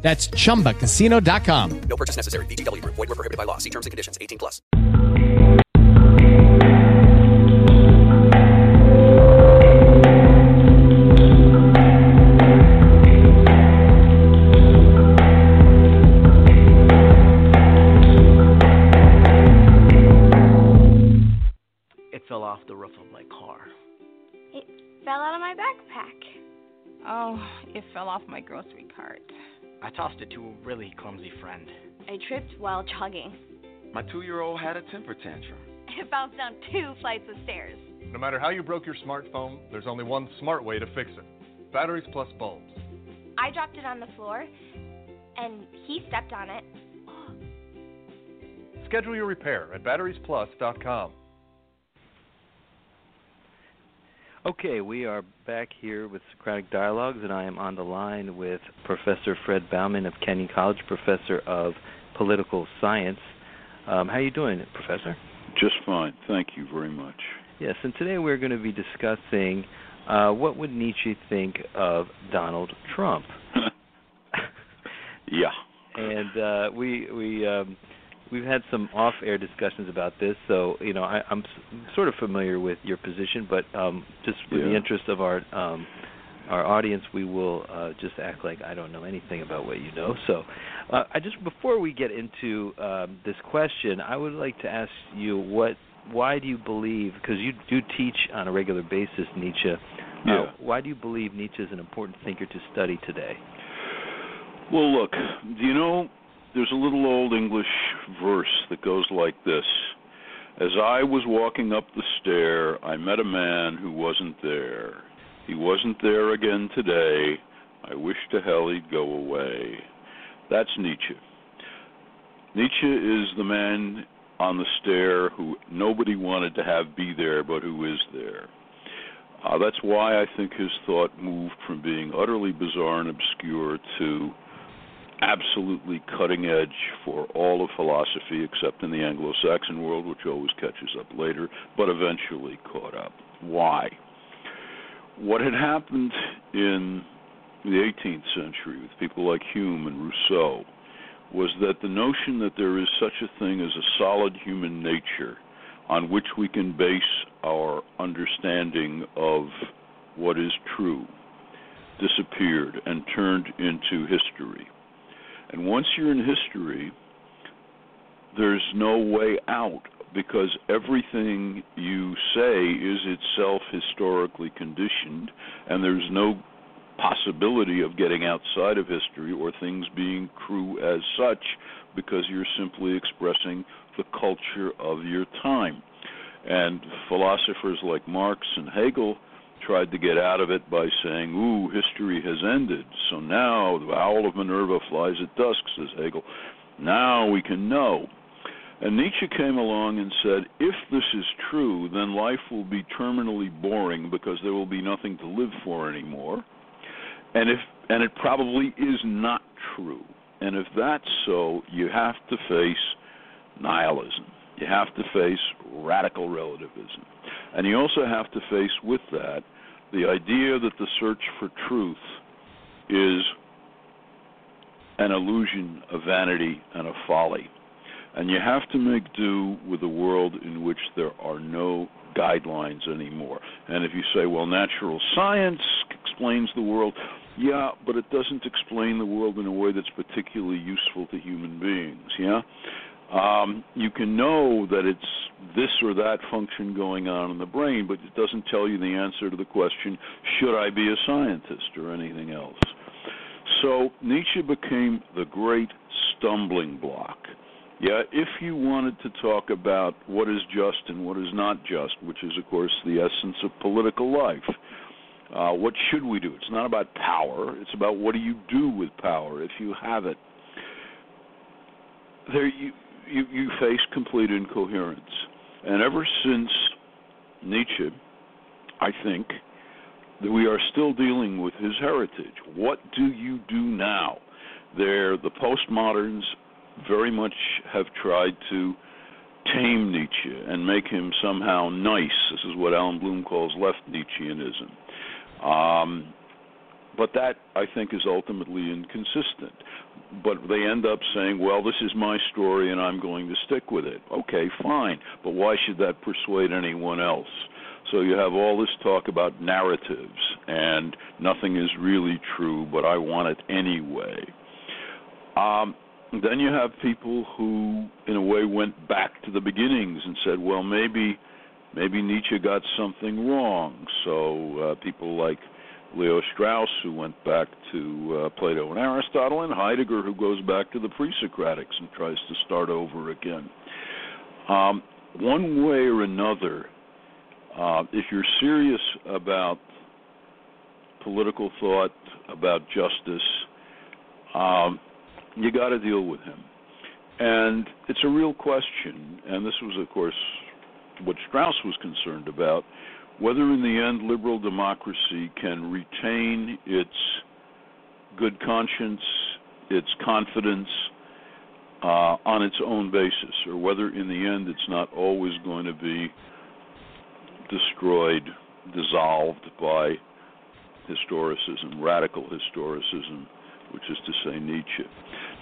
That's chumbacasino.com. No purchase necessary. VGW Group. Void were prohibited by law. See terms and conditions. 18 plus. It fell off the roof of my car. It fell out of my backpack. Oh, it fell off my grocery cart. I tossed it to a really clumsy friend. I tripped while jogging. My two year old had a temper tantrum. It bounced down two flights of stairs. No matter how you broke your smartphone, there's only one smart way to fix it batteries plus bulbs. I dropped it on the floor, and he stepped on it. Schedule your repair at batteriesplus.com. Okay, we are back here with Socratic Dialogues, and I am on the line with Professor Fred Baumann of Kenyon College, Professor of Political Science. Um, how are you doing, Professor? Just fine. Thank you very much. Yes, and today we're going to be discussing uh, what would Nietzsche think of Donald Trump. yeah. And uh, we we um, we've had some off-air discussions about this, so you know I, I'm s- sort of familiar with your position, but um, just with the interest of our um, our audience, we will uh, just act like I don't know anything about what you know. So, uh, I just before we get into um, this question, I would like to ask you what why do you believe because you do teach on a regular basis Nietzsche. Uh, Yeah. why do you believe Nietzsche is an important thinker to study today? Well, look, do you know there's a little old English verse that goes like this As I was walking up the stair, I met a man who wasn't there. He wasn't there again today. I wish to hell he'd go away. That's Nietzsche. Nietzsche is the man on the stair who nobody wanted to have be there, but who is there. Uh, that's why I think his thought moved from being utterly bizarre and obscure to absolutely cutting edge for all of philosophy, except in the Anglo Saxon world, which always catches up later, but eventually caught up. Why? What had happened in the 18th century with people like Hume and Rousseau was that the notion that there is such a thing as a solid human nature on which we can base our understanding of what is true disappeared and turned into history. And once you're in history, there's no way out because everything you say is itself historically conditioned, and there's no possibility of getting outside of history or things being true as such because you're simply expressing the culture of your time. And philosophers like Marx and Hegel tried to get out of it by saying, Ooh, history has ended. So now the owl of Minerva flies at dusk, says Hegel. Now we can know. And Nietzsche came along and said, if this is true, then life will be terminally boring because there will be nothing to live for anymore. And if and it probably is not true. And if that's so, you have to face nihilism. You have to face radical relativism. And you also have to face with that the idea that the search for truth is an illusion, a vanity, and a folly. And you have to make do with a world in which there are no guidelines anymore. And if you say, well, natural science explains the world, yeah, but it doesn't explain the world in a way that's particularly useful to human beings, yeah? Um, you can know that it's this or that function going on in the brain, but it doesn't tell you the answer to the question, should I be a scientist or anything else? So Nietzsche became the great stumbling block. Yeah, if you wanted to talk about what is just and what is not just, which is, of course, the essence of political life, uh, what should we do? It's not about power, it's about what do you do with power if you have it. There, you, you you face complete incoherence, and ever since Nietzsche, I think that we are still dealing with his heritage. What do you do now? There, the postmoderns very much have tried to tame Nietzsche and make him somehow nice. This is what Allan Bloom calls left Nietzscheanism. Um, but that, I think, is ultimately inconsistent. But they end up saying, well, this is my story and I'm going to stick with it. Okay, fine. But why should that persuade anyone else? So you have all this talk about narratives and nothing is really true, but I want it anyway. Um, then you have people who, in a way, went back to the beginnings and said, well, maybe maybe Nietzsche got something wrong. So uh, people like Leo Strauss, who went back to uh, Plato and Aristotle, and Heidegger, who goes back to the pre-Socratics and tries to start over again. Um, one way or another, uh, if you're serious about political thought, about justice, um, you got to deal with him. And it's a real question, and this was, of course, what Strauss was concerned about whether in the end liberal democracy can retain its good conscience, its confidence uh, on its own basis, or whether in the end it's not always going to be destroyed, dissolved by historicism, radical historicism, which is to say Nietzsche.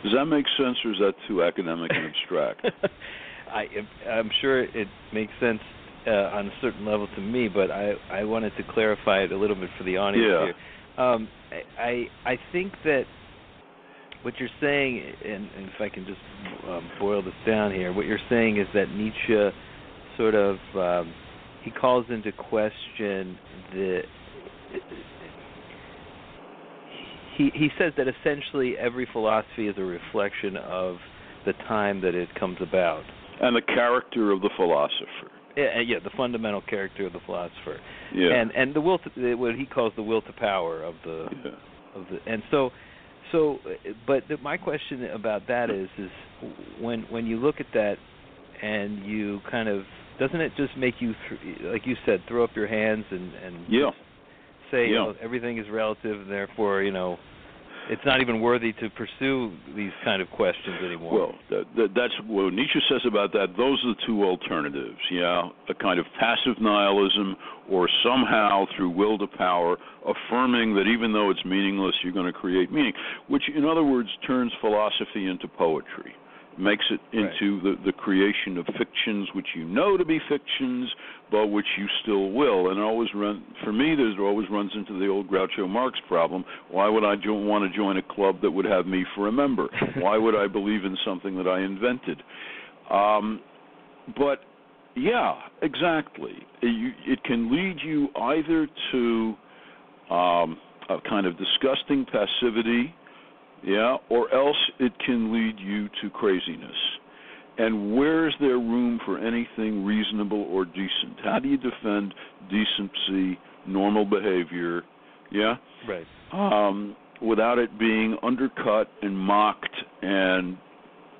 Does that make sense, or is that too academic and abstract? I, I'm sure it makes sense uh, on a certain level to me, but I, I wanted to clarify it a little bit for the audience yeah. here. Um, I I think that what you're saying, and, and if I can just um, boil this down here, what you're saying is that Nietzsche sort of um, he calls into question the he he says that essentially every philosophy is a reflection of the time that it comes about and the character of the philosopher. Yeah, yeah, the fundamental character of the philosopher, Yeah. and and the will to what he calls the will to power of the yeah. of the and so so but the, my question about that is is when when you look at that and you kind of doesn't it just make you th- like you said throw up your hands and and Yeah. say Yeah. oh, everything is relative and therefore you know it's not even worthy to pursue these kind of questions anymore. Well, that, that, that's what Nietzsche says about that. Those are the two alternatives. Yeah, a kind of passive nihilism, or somehow through will to power, affirming that even though it's meaningless, you're going to create meaning. Which, in other words, turns philosophy into poetry. Makes it into the, the creation of fictions which you know to be fictions, but which you still will. And always run for me. There's always runs into the old Groucho Marx problem. Why would I jo- want to join a club that would have me for a member? Why would I believe in something that I invented? Um, but yeah, exactly. It, it can lead you either to um, a kind of disgusting passivity, yeah, or else it can lead you to craziness. And where is there room for anything reasonable or decent? How do you defend decency, normal behavior, yeah, right. um, without it being undercut and mocked and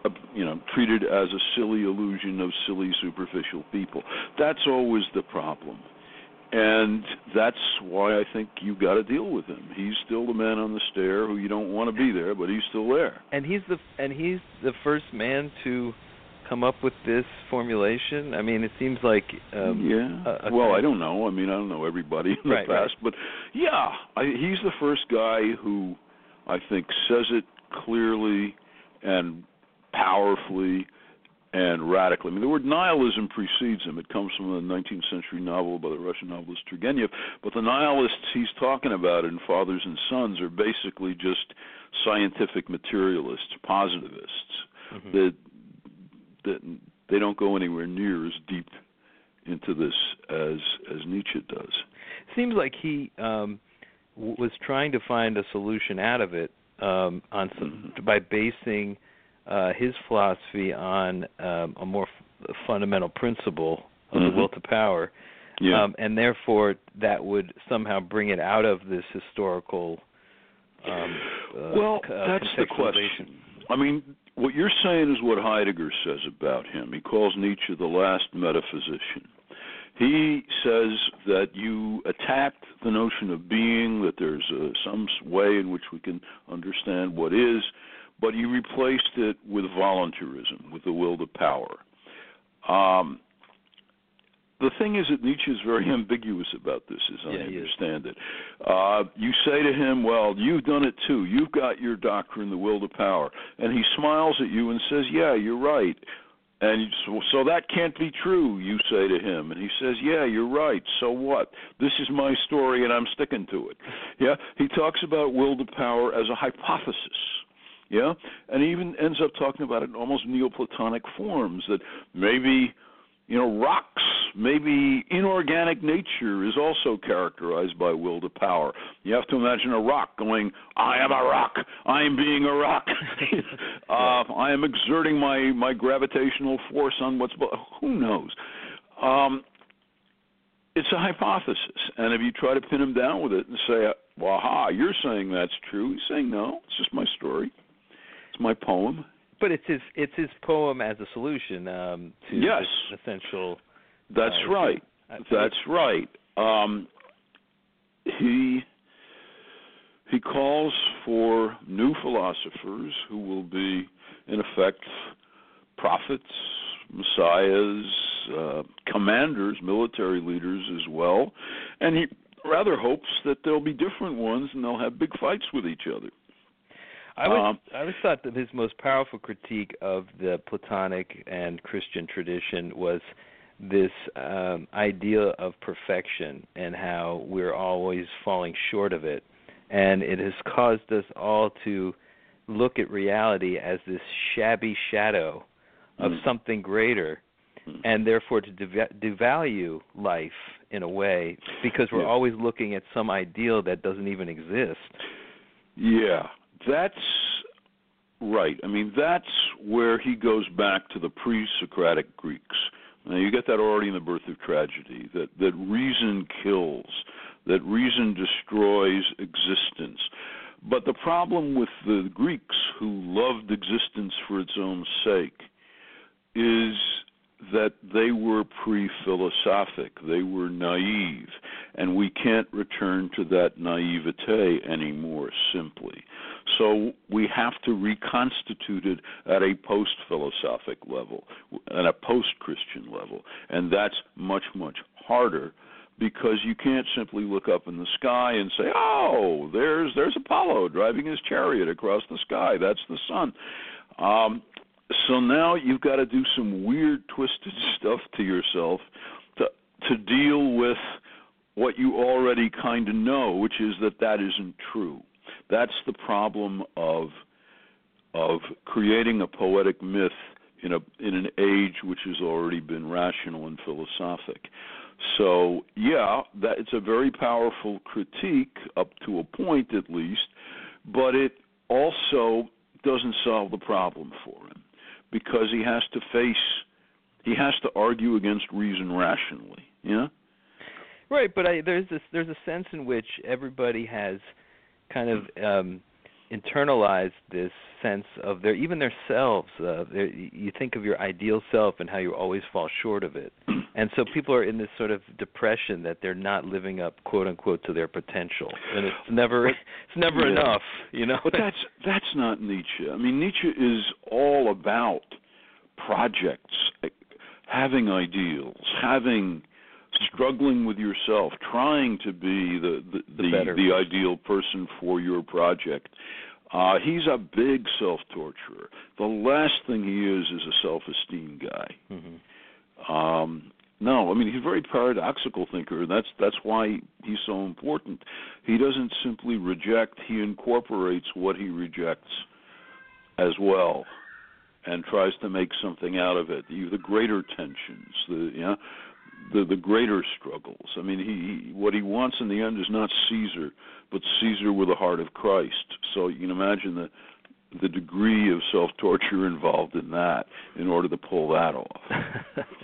uh, you know treated as a silly illusion of silly superficial people? That's always the problem. And that's why I think you've got to deal with him. He's still the man on the stair who you don't want to be there, but he's still there. and he's the and he's the first man to come up with this formulation. I mean, it seems like um, yeah. a- a well, I don't know. I mean, I don't know everybody in the Right, right. past, but yeah, I, he's the first guy who I think says it clearly and powerfully and radically. I mean, the word nihilism precedes him. It comes from a 19th century novel by the Russian novelist Turgenev. But the nihilists he's talking about in Fathers and Sons are basically just scientific materialists, positivists. Mhm. That that they don't go anywhere near as deep into this as as Nietzsche does. seems like he um w- was trying to find a solution out of it um on some, Mhm. by basing uh his philosophy on um a more f- fundamental principle of Mhm. the will to power Yeah. um and therefore that would somehow bring it out of this historical um uh, well, uh, that's the question. I mean, what you're saying is what Heidegger says about him. He calls Nietzsche the last metaphysician. He says that you attacked the notion of being, that there's uh, some way in which we can understand what is, but he replaced it with voluntarism, with the will to power. Um, the thing is that Nietzsche is very ambiguous about this, as Yeah, I understand it. Uh, you say to him, "Well, you've done it too. You've got your doctrine, the will to power," and he smiles at you and says, "Yeah, you're right." And so, so that can't be true, you say to him. And he says, Yeah, you're right. So what? This is my story and I'm sticking to it. Yeah? He talks about will to power as a hypothesis. Yeah? And he even ends up talking about it in almost Neoplatonic forms that maybe, you know, rocks, maybe inorganic nature is also characterized by will to power. You have to imagine a rock going, I am a rock, I am being a rock. uh, I am exerting my, my gravitational force on what's, be- who knows? Um, it's a hypothesis, and if you try to pin him down with it and say, "Well, aha, you're saying that's true," he's saying, "No, it's just my story. It's my poem." But it's his it's his poem as a solution um, to Yes. this essential. That's uh, right. I- That's right. Um, he he calls for new philosophers who will be, in effect, prophets, messiahs, uh, commanders, military leaders as well, and he rather hopes that there'll be different ones and they'll have big fights with each other. I always, Um, I always thought that his most powerful critique of the Platonic and Christian tradition was this um, idea of perfection and how we're always falling short of it. And it has caused us all to look at reality as this shabby shadow of Mm. something greater, Mm. and therefore to deva- devalue life in a way because we're Yeah. always looking at some ideal that doesn't even exist. Yeah, that's right. I mean, that's where he goes back to the pre-Socratic Greeks. Now, you get that already in the Birth of Tragedy. That that reason kills. That reason destroys existence. But the problem with the Greeks, who loved existence for its own sake, is that they were pre-philosophic. They were naive, and we can't return to that naivete anymore. Simply, so we have to reconstitute it at a post-philosophic level, at a post-Christian level, and that's much much harder because you can't simply look up in the sky and say, "Oh, there's there's Apollo driving his chariot across the sky. That's the sun." Um, so now you've got to do some weird, twisted stuff to yourself to to deal with what you already kind of know, which is that that isn't true. That's the problem of of creating a poetic myth in a in an age which has already been rational and philosophic. So yeah, that it's a very powerful critique up to a point at least, but it also doesn't solve the problem for him because he has to face he has to argue against reason rationally. Yeah. Right, but I, there's this there's a sense in which everybody has kind of um internalized this sense of their even their selves. Uh, their, you think of your ideal self and how you always fall short of it, and so people are in this sort of depression that they're not living up, quote unquote, to their potential, and it's never it's never Yeah. enough, you know. But that's that's not Nietzsche. I mean, Nietzsche is all about projects, having ideals, having struggling with yourself, trying to be the the The the, the ideal person for your project. Uh, he's a big self-torturer. The last thing he is is a self-esteem guy. Mhm. Um, no, I mean he's a very paradoxical thinker, and that's that's why he's so important. He doesn't simply reject; he incorporates what he rejects as well, and tries to make something out of it. The, the greater tensions, the you know, the the greater struggles. I mean, he, he what he wants in the end is not Caesar, but Caesar with the heart of Christ. So you can imagine the the degree of self torture involved in that in order to pull that off.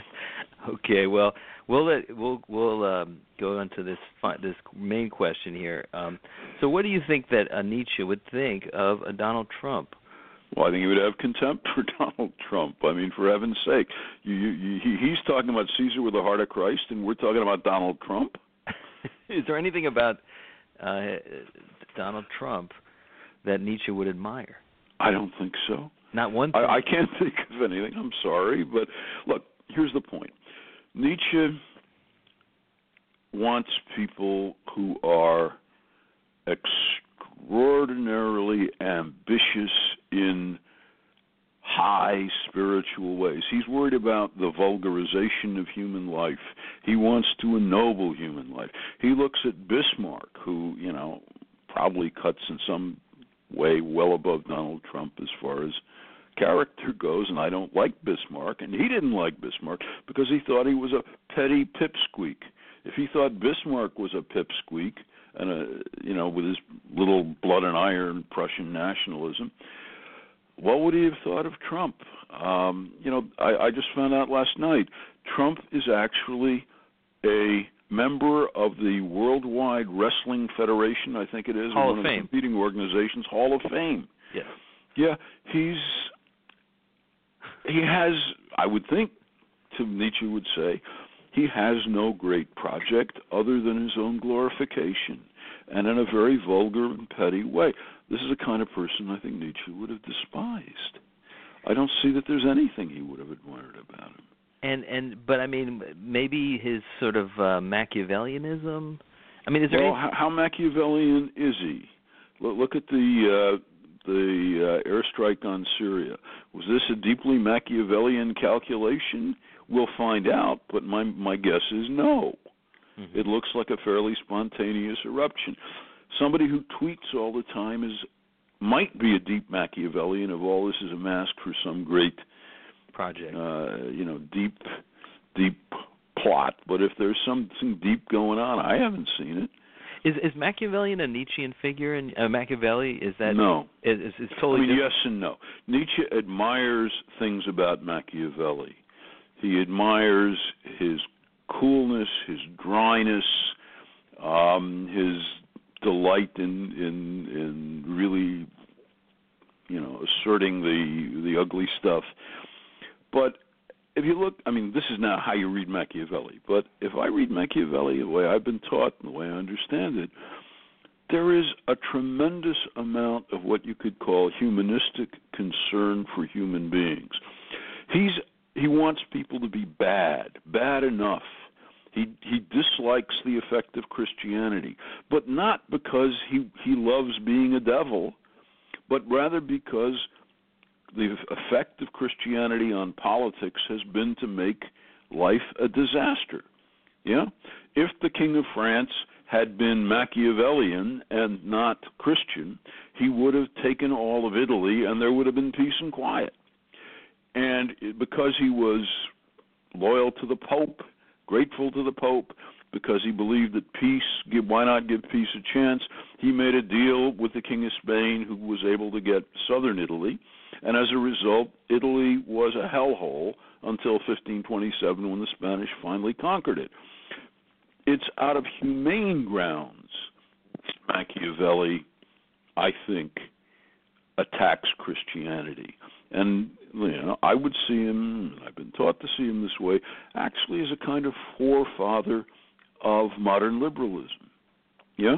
okay, well, we'll let, we'll we'll um, go into this fi- this main question here. Um, so, what do you think that uh, Nietzsche would think of a Donald Trump? Well, I think he would have contempt for Donald Trump. I mean, for heaven's sake, you, you, you, he's talking about Caesar with the heart of Christ, and we're talking about Donald Trump. Is there anything about uh, Donald Trump that Nietzsche would admire? I don't think so. Not one. Thing. I, I can't think of anything. I'm sorry, but look, here's the point. Nietzsche wants people who are extraordinarily ambitious in high spiritual ways. He's worried about the vulgarization of human life. He wants to ennoble human life. He looks at Bismarck, who, you know, probably cuts in some way well above Donald Trump as far as character goes, and I don't like Bismarck, and he didn't like Bismarck because he thought he was a petty pipsqueak. If he thought Bismarck was a pipsqueak, and a you know with his little blood and iron Prussian nationalism, what would he have thought of Trump? Um, you know, I, I just found out last night Trump is actually a member of the Worldwide Wrestling Federation. I think it is Hall one of the Fame. competing organizations, Hall of Fame. Yes. Yeah, he's he has. I would think, to Nietzsche would say, he has no great project other than his own glorification, and in a very vulgar and petty way. This is the kind of person I think Nietzsche would have despised. I don't see that there's anything he would have admired about him. And and but I mean maybe his sort of uh, Machiavellianism. I mean, is there well, any, how, Machiavellian is he? Look, look at the uh, the uh, airstrike on Syria. Was this a deeply Machiavellian calculation? We'll find out, but my my guess is no. Mm-hmm. It looks like a fairly spontaneous eruption. Somebody who tweets all the time is might be a deep Machiavellian if all this is a mask for some great project? uh, you know, deep, deep plot. But if there's something deep going on, I haven't seen it. Is is Machiavellian a Nietzschean figure? And uh, Machiavelli is that no. Is is, is I totally mean, different? yes and no. Nietzsche admires things about Machiavelli. He admires his coolness, his dryness, um, his delight in in in really, you know, asserting the the ugly stuff. But if you look, I mean, this is not how you read Machiavelli. But if I read Machiavelli the way I've been taught and the way I understand it, there is a tremendous amount of what you could call humanistic concern for human beings. He's he wants people to be bad, bad enough. He he dislikes the effect of Christianity, but not because he he loves being a devil, but rather because the effect of Christianity on politics has been to make life a disaster. Yeah? If the King of France had been Machiavellian and not Christian, he would have taken all of Italy and there would have been peace and quiet. And because he was loyal to the Pope, grateful to the Pope, because he believed that peace, give, why not give peace a chance? He made a deal with the King of Spain, who was able to get southern Italy, and as a result, Italy was a hellhole until 1527 when the Spanish finally conquered it. It's out of humane grounds Machiavelli, I think, attacks Christianity. And you know, I would see him, I've been taught to see him this way, actually as a kind of forefather of modern liberalism. Yeah?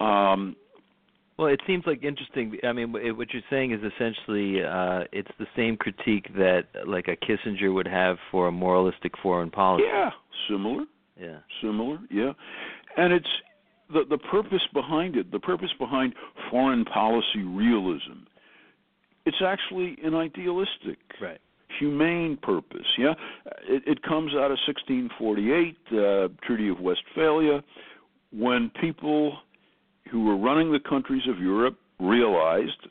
Um, Well, it seems like interesting. I mean, wh- what you're saying is essentially uh, it's the same critique that like a Kissinger would have for a moralistic foreign policy. yeah, similar. Yeah. similar yeah and it's the the purpose behind it the purpose behind foreign policy realism it's actually an idealistic Right. humane purpose yeah? It, it comes out of 1648 uh, treaty of westphalia when people who were running the countries of europe realized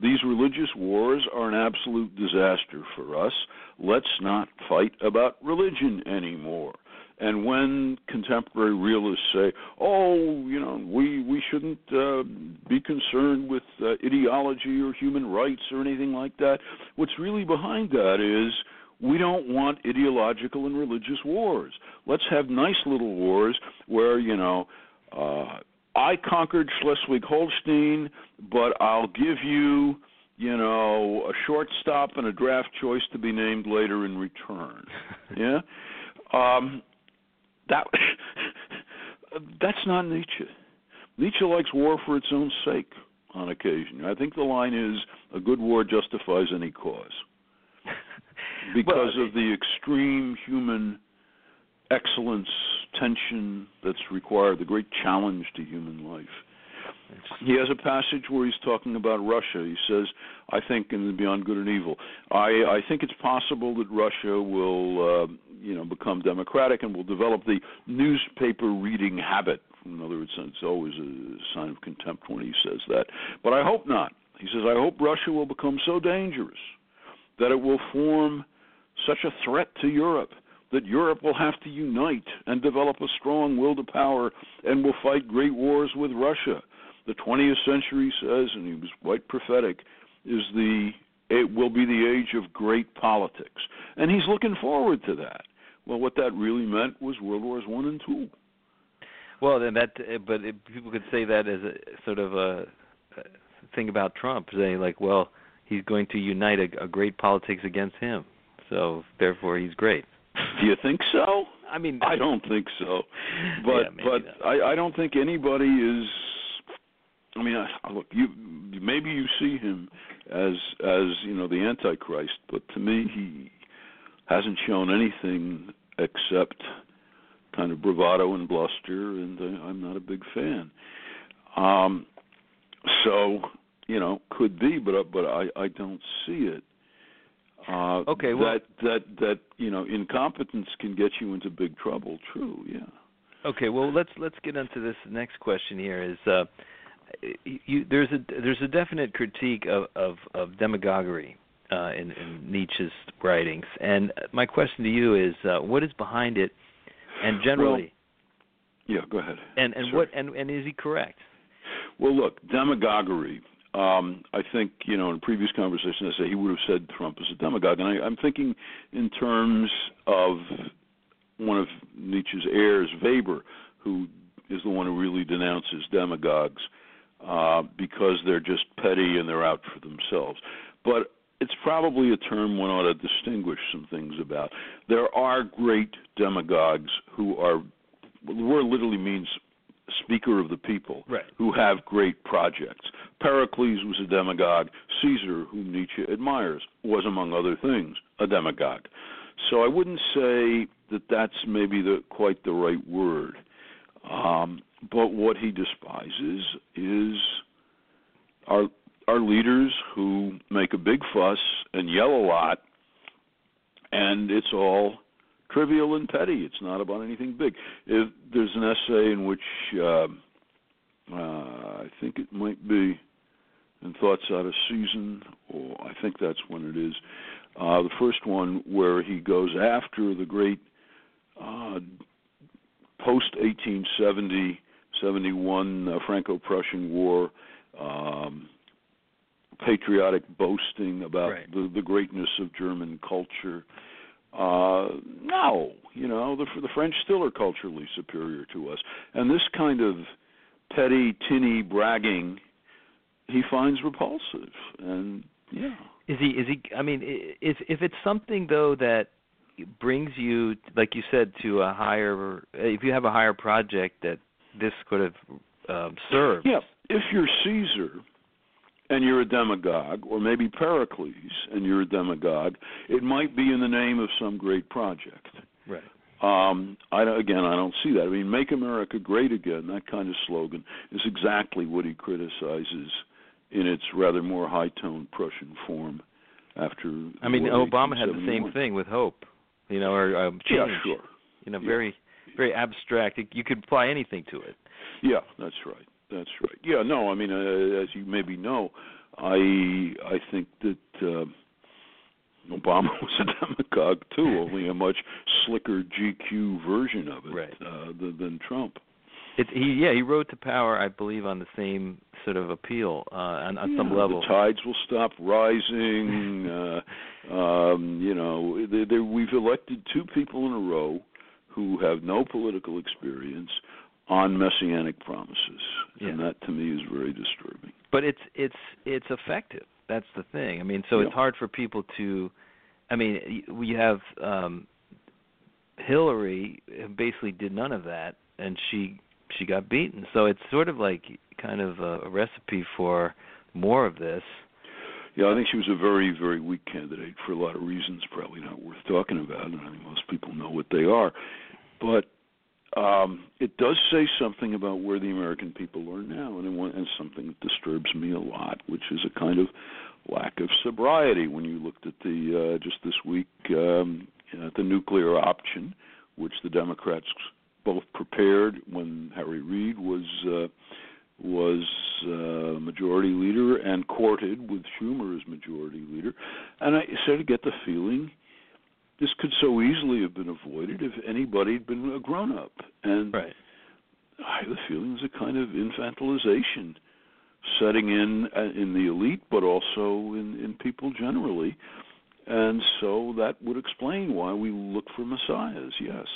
these religious wars are an absolute disaster for us. Let's not fight about religion anymore and when contemporary realists say, "Oh, you know, we we shouldn't uh, be concerned with uh, ideology or human rights or anything like that," what's really behind that is we don't want ideological and religious wars. Let's have nice little wars where you know. Uh, I conquered Schleswig-Holstein, but I'll give you you know, a shortstop and a draft choice to be named later in return. yeah, um, that that's not Nietzsche. Nietzsche likes war for its own sake on occasion. I think the line is a good war justifies any cause because Well, of the extreme human excellence, tension that's required, the great challenge to human life. He has a passage where he's talking about Russia. He says, "I think in Beyond Good and Evil, I, I think it's possible that Russia will, uh, you know, become democratic and will develop the newspaper reading habit." In other words, it's always a sign of contempt when he says that. But I hope not. He says, "I hope Russia will become so dangerous that it will form such a threat to Europe." That Europe will have to unite and develop a strong will to power and will fight great wars with Russia the 20th century says, and he was quite prophetic, is the it will be the age of great politics, and he's looking forward to that. Well, what that really meant was World Wars One and Two. Well, then that, but it, people could say that as a sort of a, a thing about Trump, saying like, well, he's going to unite a, a great politics against him, so therefore he's great. Do you think so? I mean, I don't think so. But Yeah, but not. I, I don't think anybody is. I mean, I, look, you maybe you see him as as you know the Antichrist, but to me he hasn't shown anything except kind of bravado and bluster, and uh, I'm not a big fan. Um, so you know, could be, but uh, but I I don't see it. Uh, Okay, well- that that that you know incompetence can get you into big trouble. True, yeah. Okay, well let's let's get into this next question here. Is uh, you, there's a there's a definite critique of of, of demagoguery uh, in, in Nietzsche's writings, and my question to you is, uh, what is behind it, and generally, Yeah, go ahead. and and Sorry. what and and is he correct? Well, look, demagoguery. Um, I think you know in a previous conversation I said he would have said Trump is a demagogue, and I, I'm thinking in terms of one of Nietzsche's heirs, Weber, who is the one who really denounces demagogues uh, because they're just petty and they're out for themselves. But it's probably a term one ought to distinguish some things about. There are great demagogues who are the word literally means speaker of the people Right. who have great projects. Pericles was a demagogue. Caesar, whom Nietzsche admires, was, among other things, a demagogue. So I wouldn't say that that's maybe the quite the right word. Um, but what he despises is our our leaders who make a big fuss and yell a lot, and it's all trivial and petty. It's not about anything big. If, there's an essay in which uh, uh, I think it might be in Thoughts Out of Season, or I think that's when it is. Uh, the first one where he goes after the great uh, post 1870 71 uh, Franco-Prussian War. Um, patriotic boasting about Right. the, the greatness of German culture. Uh, no, you know the the French still are culturally superior to us, and this kind of petty, tinny bragging he finds repulsive. And yeah, Is he is he? I mean, if if it's something though that brings you, like you said, to a higher, if you have a higher project that this could have um, served. yeah. If you're Caesar and you're a demagogue, or maybe Pericles and you're a demagogue, it might be in the name of some great project. Right. Um, I again, I don't see that. I mean, "Make America Great Again," that kind of slogan is exactly what he criticizes in its rather more high-toned Prussian form. After I mean, the war of Obama had the same thing with hope, you know, or um, change. Yeah, sure. You know, very very abstract. You could apply anything to it. Yeah, that's right. That's right. Yeah, no, I mean, uh, as you maybe know, I I think that uh, Obama was a demagogue too, only a much slicker GQ version of it Right. uh, than, than Trump. It, he yeah he rode to power I believe on the same sort of appeal uh, on, on some level. The tides will stop rising. uh, um, you know, they, they, we've elected two people in a row who have no political experience on messianic promises, and that to me is very disturbing. But it's it's it's effective. That's the thing. I mean, so Yeah. it's hard for people to. I mean, y- we have um Hillary who basically did none of that, and she she got beaten. So it's sort of like kind of a, a recipe for more of this. Yeah, I think she was a very, very weak candidate for a lot of reasons, probably not worth talking about, and I think most people know what they are. But um, it does say something about where the American people are now, and, it, and something that disturbs me a lot, which is a kind of lack of sobriety. When you looked at the uh, just this week um, at the nuclear option, which the Democrats both prepared when Harry Reid was. Uh, was uh, majority leader and courted with Schumer as majority leader, and I sort of get the feeling this could so easily have been avoided if anybody had been a grown up. And Right. I have the feeling there's a kind of infantilization setting in uh, in the elite, but also in in people generally. And so that would explain why we look for messiahs. Yes.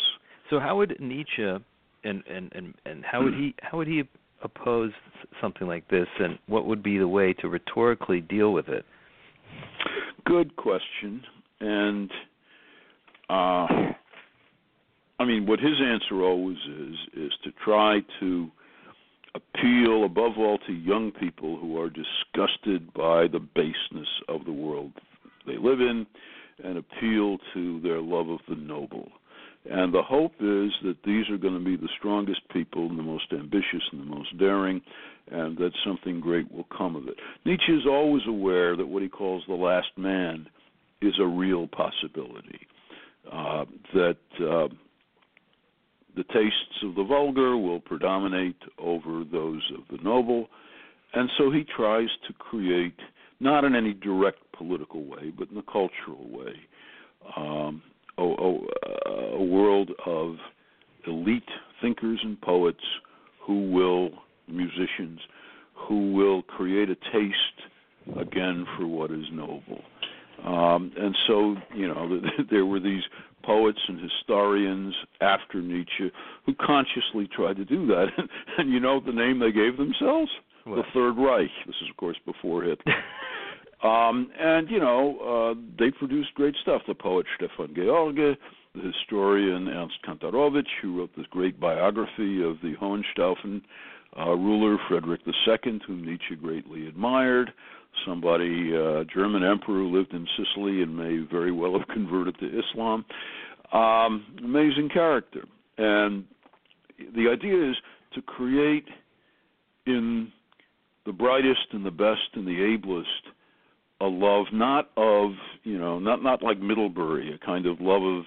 So how would Nietzsche and and and and how would he how would he oppose something like this, and what would be the way to rhetorically deal with it? Good question. And uh I mean what his answer always is is to try to appeal above all to young people who are disgusted by the baseness of the world they live in and appeal to their love of the noble. And the hope is that these are going to be the strongest people and the most ambitious and the most daring, and that something great will come of it. Nietzsche is always aware that what he calls the last man is a real possibility. Uh, that uh, the tastes of the vulgar will predominate over those of the noble, and so he tries to create, not in any direct political way, but in a cultural way, um, a, a, a world of elite thinkers and poets who will, musicians, who will create a taste again for what is noble. Um, and so, you know, there were these poets and historians after Nietzsche who consciously tried to do that. And, you know the name they gave themselves? What? The Third Reich. This is, of course, before Hitler. Um, and you know, uh, they produced great stuff. The poet Stefan George, the historian Ernst Kantorowicz, who wrote this great biography of the Hohenstaufen uh, ruler Frederick II, whom Nietzsche greatly admired. Somebody, uh, German emperor who lived in Sicily and may very well have converted to Islam. Um, amazing character. And the idea is to create in the brightest and the best and the ablest a love not of you know not not like Middlebury, a kind of love of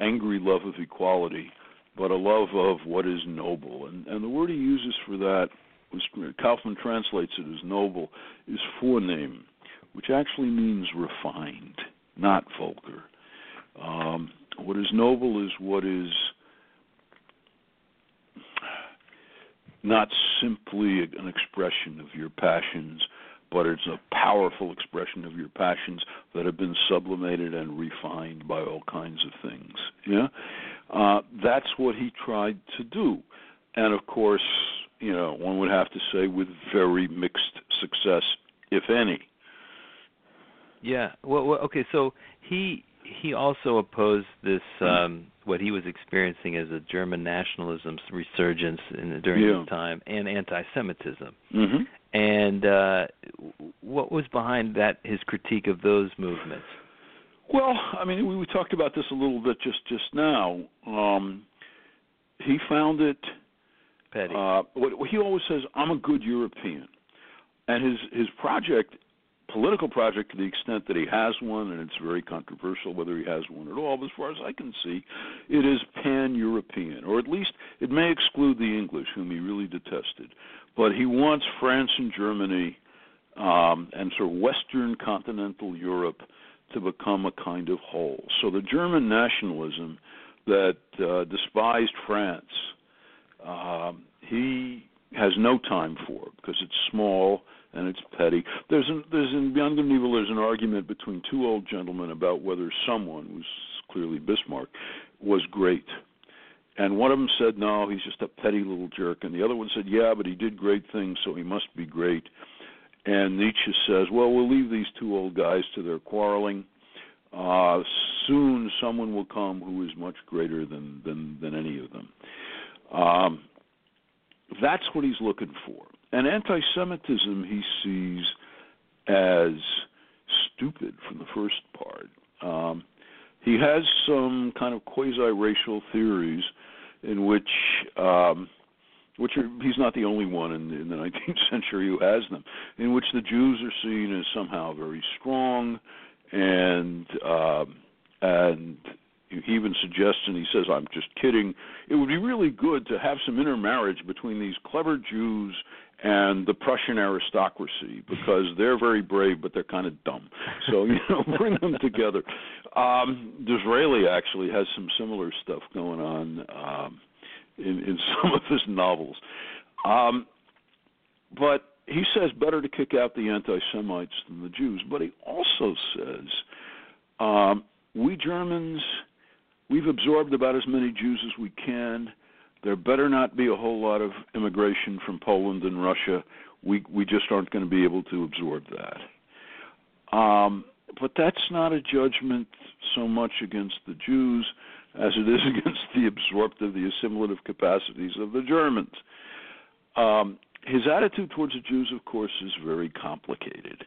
angry love of equality, but a love of what is noble. And and the word he uses for that, Kaufmann translates it as noble, is vornehm, which actually means refined, not vulgar. Um, what is noble is what is not simply an expression of your passions, but it's a powerful expression of your passions that have been sublimated and refined by all kinds of things. Yeah, uh, that's what he tried to do, and of course, you know, one would have to say with very mixed success, if any. Yeah. Well, well okay. So he he also opposed this um what he was experiencing as a German nationalism resurgence in during Yeah. his time and anti-Semitism. Mm-hmm. And uh what was behind that his critique of those movements? Well, I mean, we, we talked about this a little bit just just now. Um, he found it. Petty. Uh, what, what he always says, "I'm a good European," and his his project, political project, to the extent that he has one, and it's very controversial whether he has one at all. But as far as I can see, it is pan-European, or at least it may exclude the English, whom he really detested. But he wants France and Germany um, and sort of Western continental Europe to become a kind of whole. So the German nationalism that uh, despised France, um, he has no time for because it's small and it's petty. There's an, there's in Beyond and Evil there's an argument between two old gentlemen about whether someone who's clearly Bismarck was great. And one of them said no, he's just a petty little jerk, and the other one said yeah, but he did great things, so he must be great. and Nietzsche says, "Well, we'll leave these two old guys to their quarreling. Uh, soon, someone will come who is much greater than than than any of them." Um, that's what he's looking for. And anti-Semitism he sees as stupid from the first part. Um, he has some kind of quasi-racial theories in which um, which are, he's not the only one in, in the 19th century who has them, in which the Jews are seen as somehow very strong, and um, and he even suggests, and he says, "I'm just kidding. It would be really good to have some intermarriage between these clever Jews and the Prussian aristocracy because they're very brave, but they're kind of dumb. So you know, bring them together." Um, Disraeli actually has some similar stuff going on. Um, in, in some of his novels. Um, but he says better to kick out the anti Semites than the Jews. But he also says um, we Germans, we've absorbed about as many Jews as we can. There better not be a whole lot of immigration from Poland and Russia. We we just aren't going to be able to absorb that. Um, but that's not a judgment so much against the Jews as it is against the absorptive, the assimilative capacities of the Germans. Um, his attitude towards the Jews, of course, is very complicated.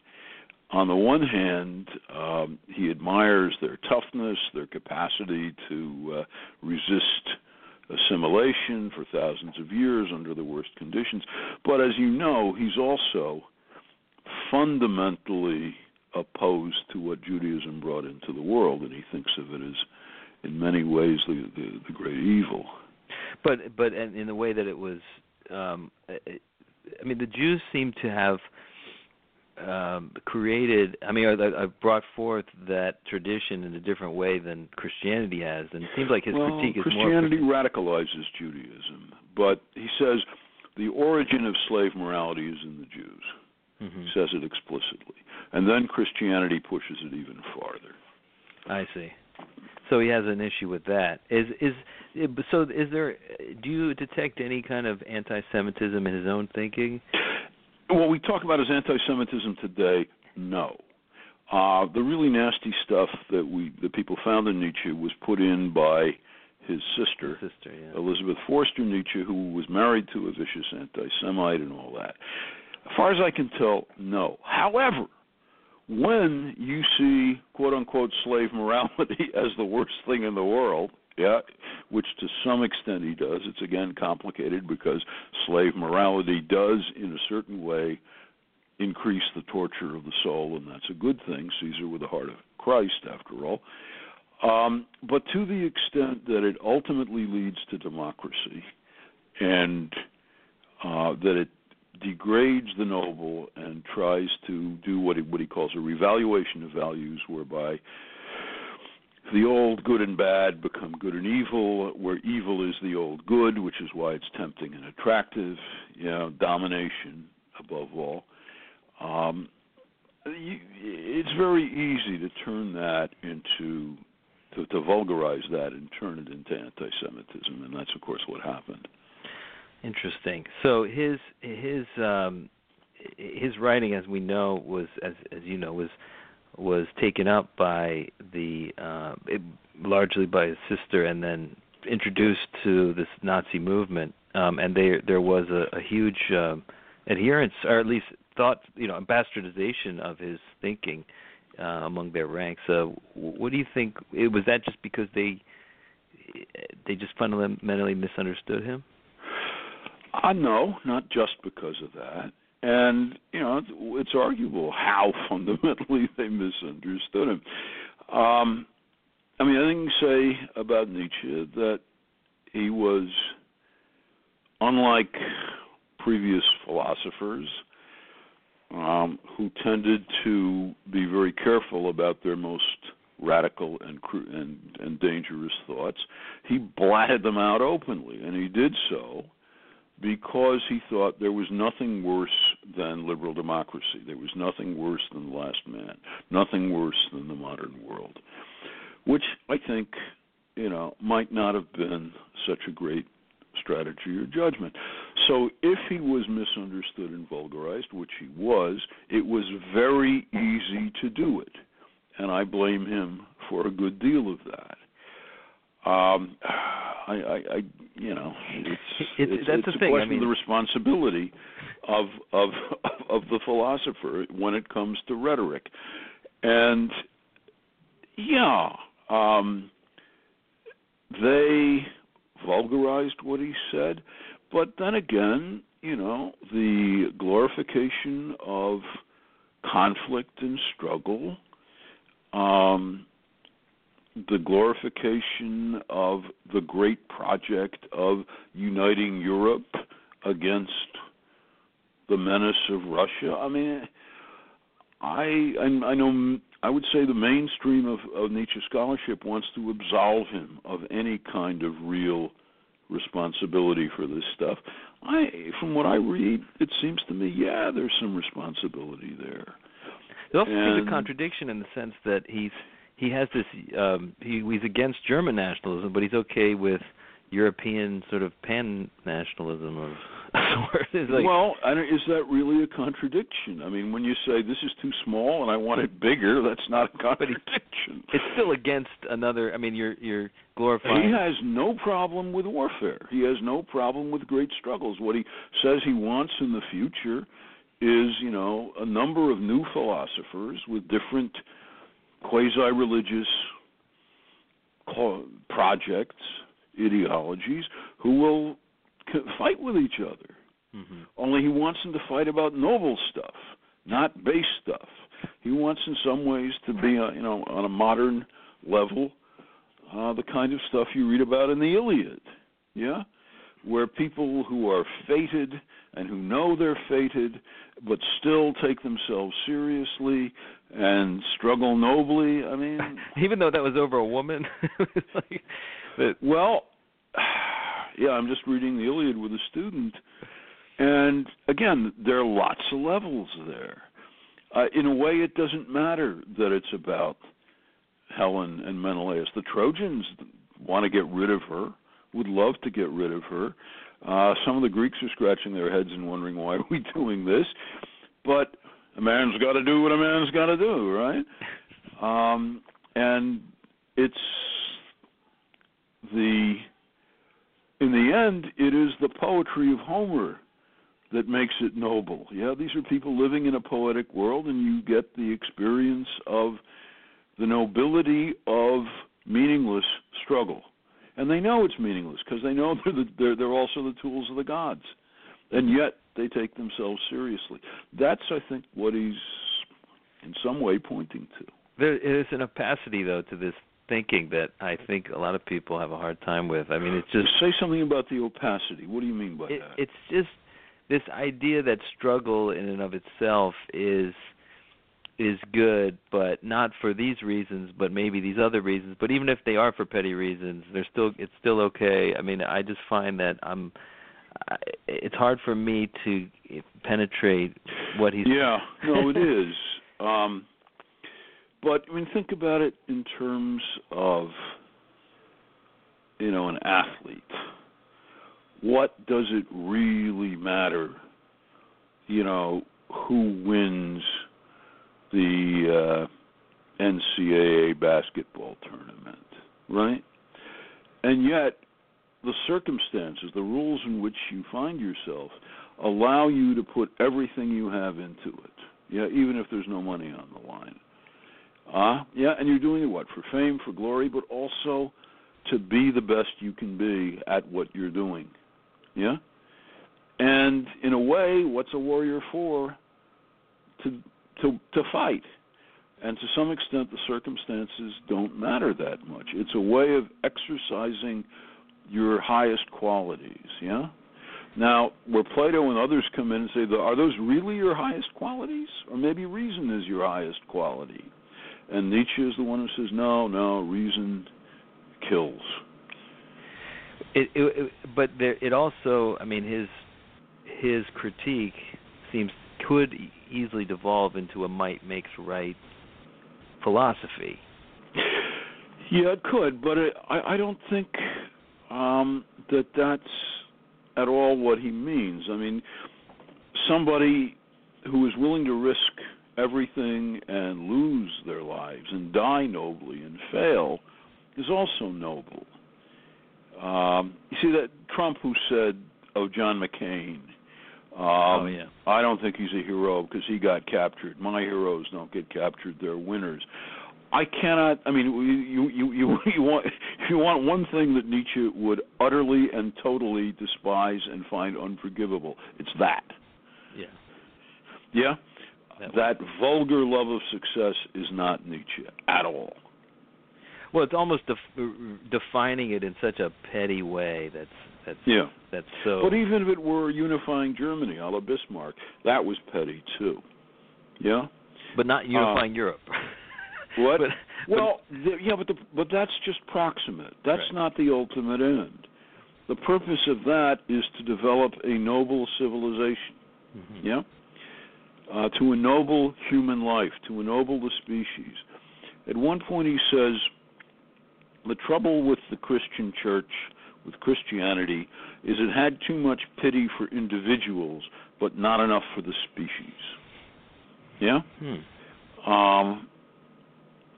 On the one hand, um, he admires their toughness, their capacity to uh, resist assimilation for thousands of years under the worst conditions. But as you know, he's also fundamentally opposed to what Judaism brought into the world, and he thinks of it as in many ways the, the, the great evil. But but in the way that it was, um, I mean, the Jews seem to have um, created. I mean, I've brought forth that tradition in a different way than Christianity has, and it seems like his well, critique is Christianity more. Christianity radicalizes Judaism, but he says the origin of slave morality is in the Jews. Mm-hmm. He says it explicitly, and then Christianity pushes it even farther. I see. So he has an issue with that. Is is so? Is there? Do you detect any kind of anti-Semitism in his own thinking? What we talk about as anti-Semitism today, no. Uh, the really nasty stuff that we that people found in Nietzsche was put in by his sister, sister yeah. Elizabeth Forster Nietzsche, who was married to a vicious anti-Semite and all that. As far as I can tell, no. However, when you see quote unquote slave morality as the worst thing in the world, yeah, which to some extent he does, it's again complicated because slave morality does, in a certain way, increase the torture of the soul, and that's a good thing. Caesar with the heart of Christ, after all. Um, but to the extent that it ultimately leads to democracy and uh, that it degrades the noble and tries to do what he, what he calls a revaluation of values, whereby the old good and bad become good and evil, where evil is the old good, which is why it's tempting and attractive. You know, domination above all. Um, it's very easy to turn that into to, to vulgarize that and turn it into anti-Semitism, and that's of course what happened. Interesting. So his his um, his writing, as we know, was as as you know was was taken up by the uh, it, largely by his sister, and then introduced to this Nazi movement. Um, and there there was a, a huge uh, adherence, or at least thought, you know, bastardization of his thinking uh, among their ranks. Uh, what do you think? Was that just because they they just fundamentally misunderstood him? Uh, no, not just because of that. And you know, it's, it's arguable how fundamentally they misunderstood him. Um, I mean, I think say about Nietzsche that he was unlike previous philosophers um, who tended to be very careful about their most radical and, and and dangerous thoughts. He blatted them out openly, and he did so because he thought there was nothing worse than liberal democracy. There was nothing worse than the last man, nothing worse than the modern world, which I think, you know, might not have been such a great strategy or judgment. so if he was misunderstood and vulgarized, which he was, it was very easy to do it, and I blame him for a good deal of that. Um, I, I, I, you know, it's It's- it's, that's it's the a thing, I question mean- of the responsibility of of of the philosopher when it comes to rhetoric, and yeah, um, they vulgarized what he said, but then again, you know, the glorification of conflict and struggle, um, the glorification of the great project of uniting Europe against the menace of Russia. I mean, I I, I know I would say the mainstream of, of Nietzsche scholarship wants to absolve him of any kind of real responsibility for this stuff. I, from what I read, it seems to me, yeah, there's some responsibility there. It also seems a contradiction in the sense that he's he has this um he he's against German nationalism, but he's okay with European sort of pan nationalism of sort. Like well, I don't, is that really a contradiction? I mean, when you say this is too small and I want it bigger, that's not a contradiction. it's still against another I mean you're you're glorifying He has no problem with warfare. He has no problem with great struggles. What he says he wants in the future is, you know, a number of new philosophers with different quasi-religious projects, ideologies, who will fight with each other. Mhm. Only he wants them to fight about noble stuff, not base stuff. He wants, in some ways, to be, uh, you know, on a modern level, uh, the kind of stuff you read about in the Iliad. Yeah, where people who are fated and who know they're fated, but still take themselves seriously and struggle nobly. I mean, even though that was over a woman. like but well, yeah, I'm just reading the Iliad with a student, and again, there are lots of levels there. Uh, in a way, it doesn't matter that it's about Helen and Menelaus. The Trojans want to get rid of her, would love to get rid of her. Uh, some of the Greeks are scratching their heads and wondering why are we doing this, but a man's got to do what a man's got to do, right? Um, and it's the in the end it is the poetry of Homer that makes it noble. Yeah, these are people living in a poetic world and you get the experience of the nobility of meaningless struggle. And they know it's meaningless because they know they're, the, they're they're also the tools of the gods. And yet they take themselves seriously. That's I think what he's in some way pointing to. there is an opacity though to this thinking that I think a lot of people have a hard time with. I mean it's just say something about the opacity. What do you mean by it, that? it's just this idea that struggle in and of itself is is good, but not for these reasons, but maybe these other reasons. But even if they are for petty reasons, they're still it's still okay. I mean, I just find that I'm I, it's hard for me to penetrate what he's Yeah, no, it is. Um, but I mean, think about it in terms of you know an athlete. What does it really matter? You know who wins the uh, NCAA basketball tournament, right? And yet, the circumstances, the rules in which you find yourself, allow you to put everything you have into it. Yeah, even if there's no money on the line. Uh, yeah, and you're doing it what? For fame, for glory, but also to be the best you can be at what you're doing. Yeah? And in a way, what's a warrior for? To to to fight. And to some extent the circumstances don't matter that much. It's a way of exercising your highest qualities, yeah? Now, where Plato and others come in and say, are those really your highest qualities? Or maybe reason is your highest quality. And Nietzsche is the one who says, no, no, reason kills. It, it, it but there it also, I mean, his his critique seems could easily devolve into a might makes right philosophy. Yeah, it could, but it, I, I don't think um, that that's at all what he means. I mean, somebody who is willing to risk everything and lose their lives and die nobly and fail is also noble. Um, you see that Trump who said of John McCain, um, oh yeah. I don't think he's a hero because he got captured. My heroes don't get captured; they're winners. I cannot. I mean, you you you you want you want one thing that Nietzsche would utterly and totally despise and find unforgivable. It's that. Yeah. Yeah. That That vulgar love of success is not Nietzsche at all. Well, it's almost def- defining it in such a petty way. That's that's Yeah. that's so. But even if it were unifying Germany, a la Bismarck, that was petty too. Yeah. but not unifying Europe. What? But, well, the, yeah, but the, but that's just proximate. That's Right. not the ultimate end. The purpose of that is to develop a noble civilization. Mhm. Yeah. Uh, to ennoble human life, to ennoble the species. At one point, he says, the trouble with the Christian church, with Christianity, is it had too much pity for individuals, but not enough for the species. Yeah? Hmm. Um,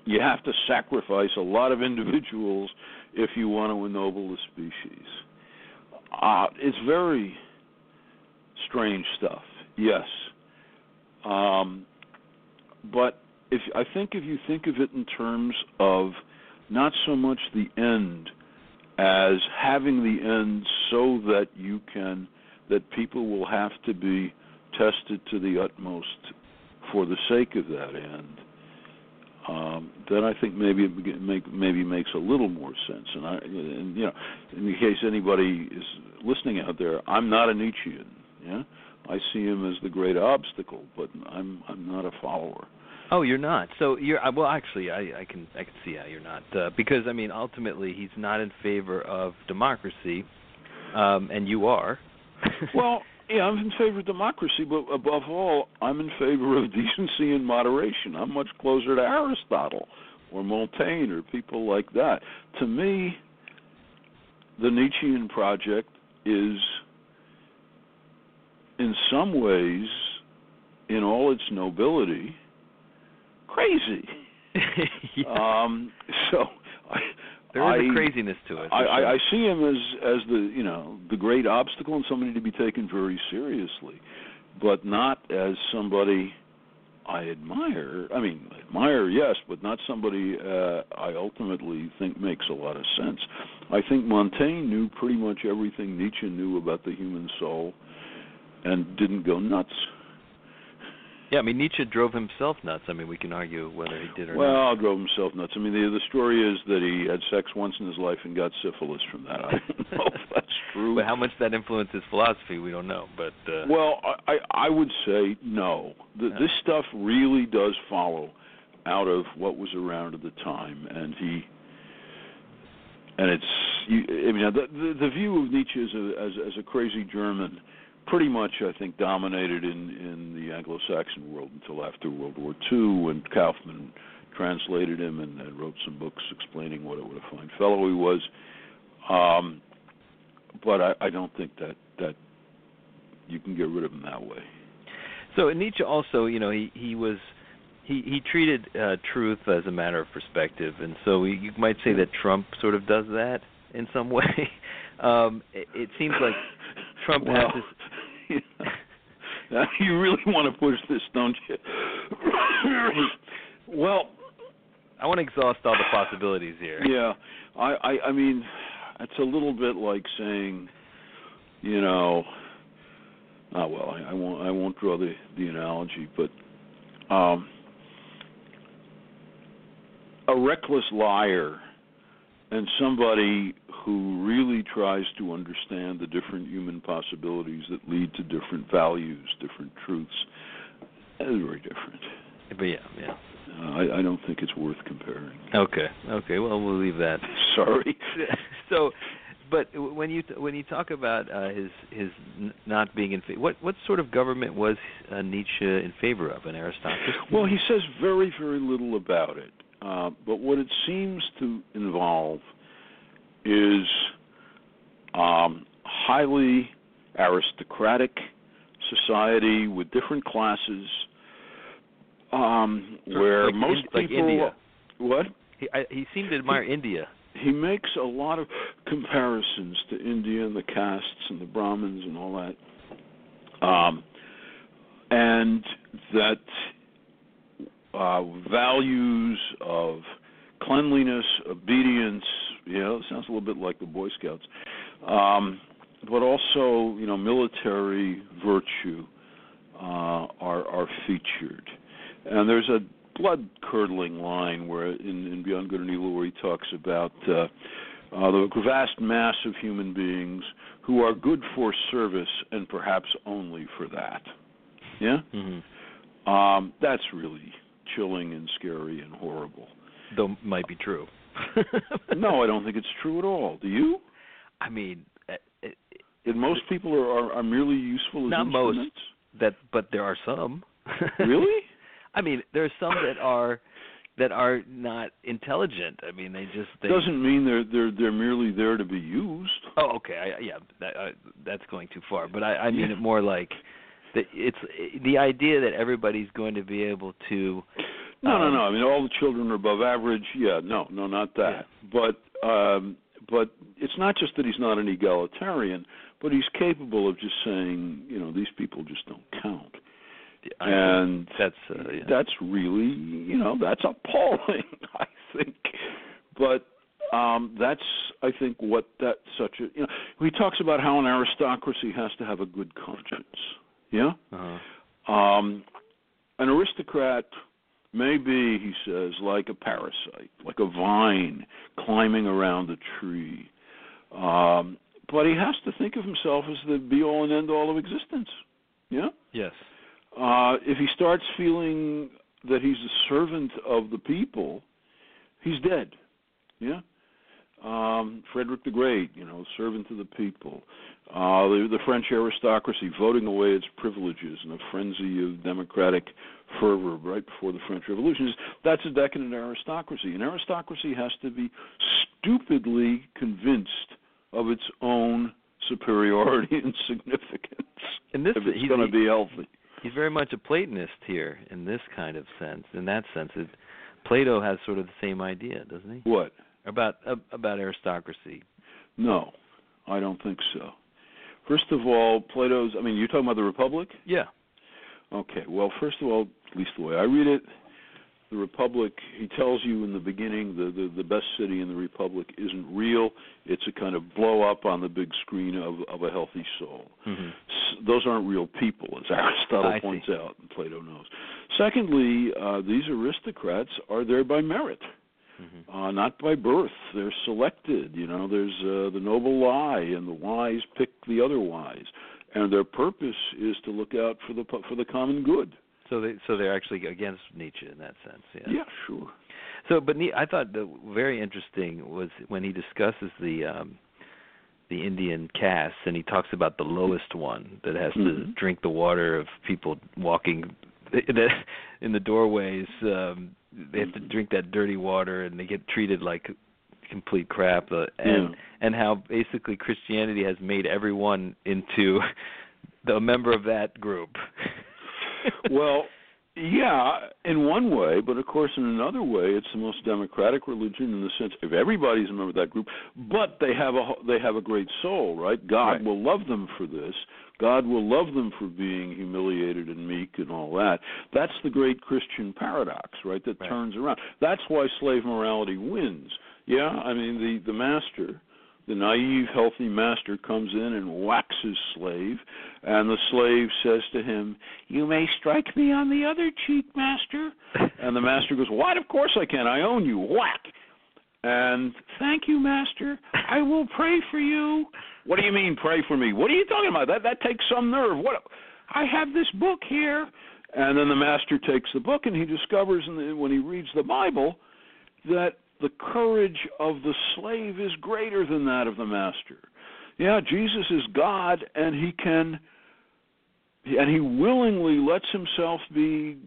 you have to sacrifice a lot of individuals if you want to ennoble the species. Uh, it's very strange stuff, yes. Um, but if I think if you think of it in terms of not so much the end as having the end so that you can that people will have to be tested to the utmost for the sake of that end, um, then I think maybe it make, maybe makes a little more sense. And I, and you know, in case anybody is listening out there, I'm not a Nietzschean. Yeah, I see him as the great obstacle, but I'm I'm not a follower. Oh, you're not. So you're uh, well. Actually, I, I can I can see how you're not uh, because I mean ultimately he's not in favor of democracy, um, and you are. Well, yeah, I'm in favor of democracy, but above all, I'm in favor of decency and moderation. I'm much closer to Aristotle or Montaigne or people like that. To me, the Nietzschean project is, in some ways, in all its nobility, crazy. yeah. Um, so I, there is I- a craziness to it. I, I. I see him as as the you know the great obstacle and somebody to be taken very seriously, but not as somebody I admire. I mean, admire yes, but not somebody uh, I ultimately think makes a lot of sense. I think Montaigne knew pretty much everything Nietzsche knew about the human soul, and didn't go nuts. Yeah, I mean Nietzsche drove himself nuts. I mean we can argue whether he did or Well, not. Well, drove himself nuts. I mean, the the story is that he had sex once in his life and got syphilis from that. I don't know if that's true. But how much that influenced his philosophy, we don't know. But uh, Well, I I I would say no. The. This stuff really does follow out of what was around at the time, and he and it's you, I mean the, the the view of Nietzsche as a as, as a crazy German pretty much I think dominated in in the Anglo-Saxon world until after World War II when Kaufmann translated him and, and wrote some books explaining what a, what a fine fellow he was. Um, but I, I don't think that that you can get rid of him that way. So Nietzsche also, you know, he he was he he treated uh, truth as a matter of perspective, and so we, you might say that Trump sort of does that in some way. Um, it, it seems like Trump well, has this. Now, you really want to push this, don't you? well, I want to exhaust all the possibilities here. yeah. I, I I mean, it's a little bit like saying, you know, oh well, I, I won't I won't draw the the analogy, but um, a reckless liar and somebody who really tries to understand the different human possibilities that lead to different values, different truths, is very different. But yeah, yeah. Uh, I, I don't think it's worth comparing. Okay, okay. Well, we'll leave that. Sorry. so, but when you when you talk about uh, his his not being in favor, what what sort of government was uh, Nietzsche in favor of? An aristocracy? Well, he says very, very little about it. Uh, but what it seems to involve is um, highly aristocratic society with different classes, um, where like most in- like people. India. What? He I, he seemed to admire India. he makes a lot of comparisons to India and the castes and the Brahmins and all that, um, and that uh, values of cleanliness, obedience. You know, it sounds a little bit like the Boy Scouts, um, but also you know military virtue uh, are are featured, and there's a blood curdling line where in, in Beyond Good and Evil where he talks about uh, uh, the vast mass of human beings who are good for service and perhaps only for that. Yeah, hmm um, that's really chilling and scary and horrible. Though might be true. no, I don't think it's true at all. Do you? I mean, uh, it, That most people are, are, are merely useful as Not most. that, but there are some. Really? I mean, there are some that are that are not intelligent. I mean, they just they. Doesn't mean they're they're they're merely there to be used. Oh, okay. I, yeah, that, uh, that's going too far. But I, I mean Yeah. it more like that. It's the idea that everybody's going to be able to. No, no, um, no. I mean, all the children are above average. Yeah, no, no, not that. But um, but it's not just that he's not an egalitarian, but he's capable of just saying, you know, these people just don't count. I and that's uh, yeah. that's really, you know, that's appalling. I think, but um, that's I think what that such a you know he talks about how an aristocracy has to have a good conscience. Yeah. uh Um, an aristocrat may be, he says, like a parasite, like a vine climbing around a tree. Um, but he has to think of himself as the be all and end all of existence. Yeah? Yes. Uh, if he starts feeling that he's a servant of the people, he's dead. Yeah? Um, Frederick the Great, you know, servant to the people. Uh, the, the French aristocracy voting away its privileges in a frenzy of democratic fervor right before the French Revolution. That's a decadent aristocracy. An aristocracy has to be stupidly convinced of its own superiority and significance And this if it's he's, going to be healthy. he's very much a Platonist here in this kind of sense. In that sense, it, Plato has sort of the same idea, doesn't he? What? About about aristocracy. No, I don't think so. First of all, Plato's. I mean, you're talking about the Republic. Yeah. Okay. Well, first of all, at least the way I read it, the Republic. He tells you in the beginning the the, the best city in the Republic isn't real. It's a kind of blow up on the big screen of of a healthy soul. hmm S- those aren't real people, as Aristotle I points see. out, and Plato knows. Secondly, uh, these aristocrats are there by merit hmm uh, not by birth. They're selected. You know, there's uh, the noble lie, and the wise pick the other wise, and their purpose is to look out for the for the common good. So they so they're actually against Nietzsche in that sense. Yeah. sure. So, but I thought the very interesting was when he discusses the um the Indian castes, and he talks about the lowest one that has to Mhm. drink the water of people walking in the, in the doorways. Um, they have to drink that dirty water, and they get treated like complete crap. Uh, and Yeah. and how basically Christianity has made everyone into the a member of that group. well, yeah, in one way, but of course, in another way, it's the most democratic religion in the sense if everybody's a member of that group, but they have a they have a great soul, right? God Right. will love them for this. God will love them for being humiliated and meek and all that. That's the great Christian paradox, right? That Right. turns around. That's why slave morality wins. Yeah, I mean the the master the naive, healthy master comes in and whacks his slave, and the slave says to him, You may strike me on the other cheek, master. And the master goes, What? Of course I can. I own you. Whack. And thank you, master. I will pray for you. What do you mean, pray for me? What are you talking about? That that takes some nerve. What? I have this book here. And then the master takes the book, and he discovers, in the, when he reads the Bible, that the courage of the slave is greater than that of the master. Yeah, Jesus is God, and he can, and he willingly lets himself be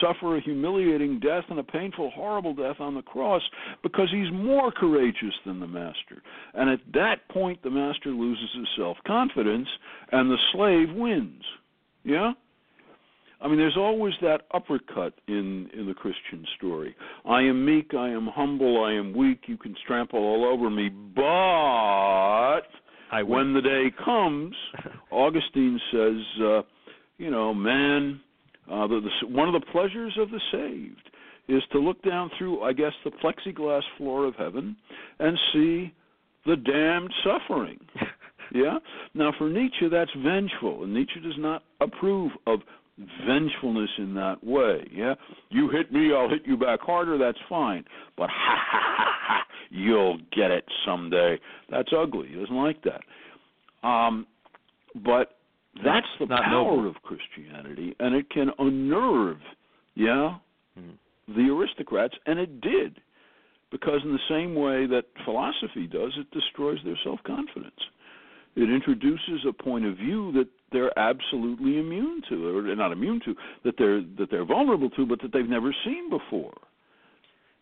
suffer a humiliating death and a painful, horrible death on the cross because he's more courageous than the master. And at that point, the master loses his self confidence and the slave wins. Yeah? I mean, there's always that uppercut in in the Christian story. I am meek, I am humble, I am weak. You can trample all over me, but when the day comes, Augustine says, uh, you know, man, uh, the, the, one of the pleasures of the saved is to look down through, I guess, the plexiglass floor of heaven and see the damned suffering. yeah. Now, for Nietzsche, that's vengeful, and Nietzsche does not approve of vengefulness in that way. Yeah, you hit me, I'll hit you back harder. That's fine, but ha ha ha ha, you'll get it someday. That's ugly. He doesn't like that. Um, but that's the Not power noble. of Christianity, and it can unnerve, yeah, Mhm. the aristocrats, and it did, because in the same way that philosophy does, it destroys their self-confidence. It introduces a point of view that they're absolutely immune to, or they're not immune to, that they're that they're vulnerable to, but that they've never seen before.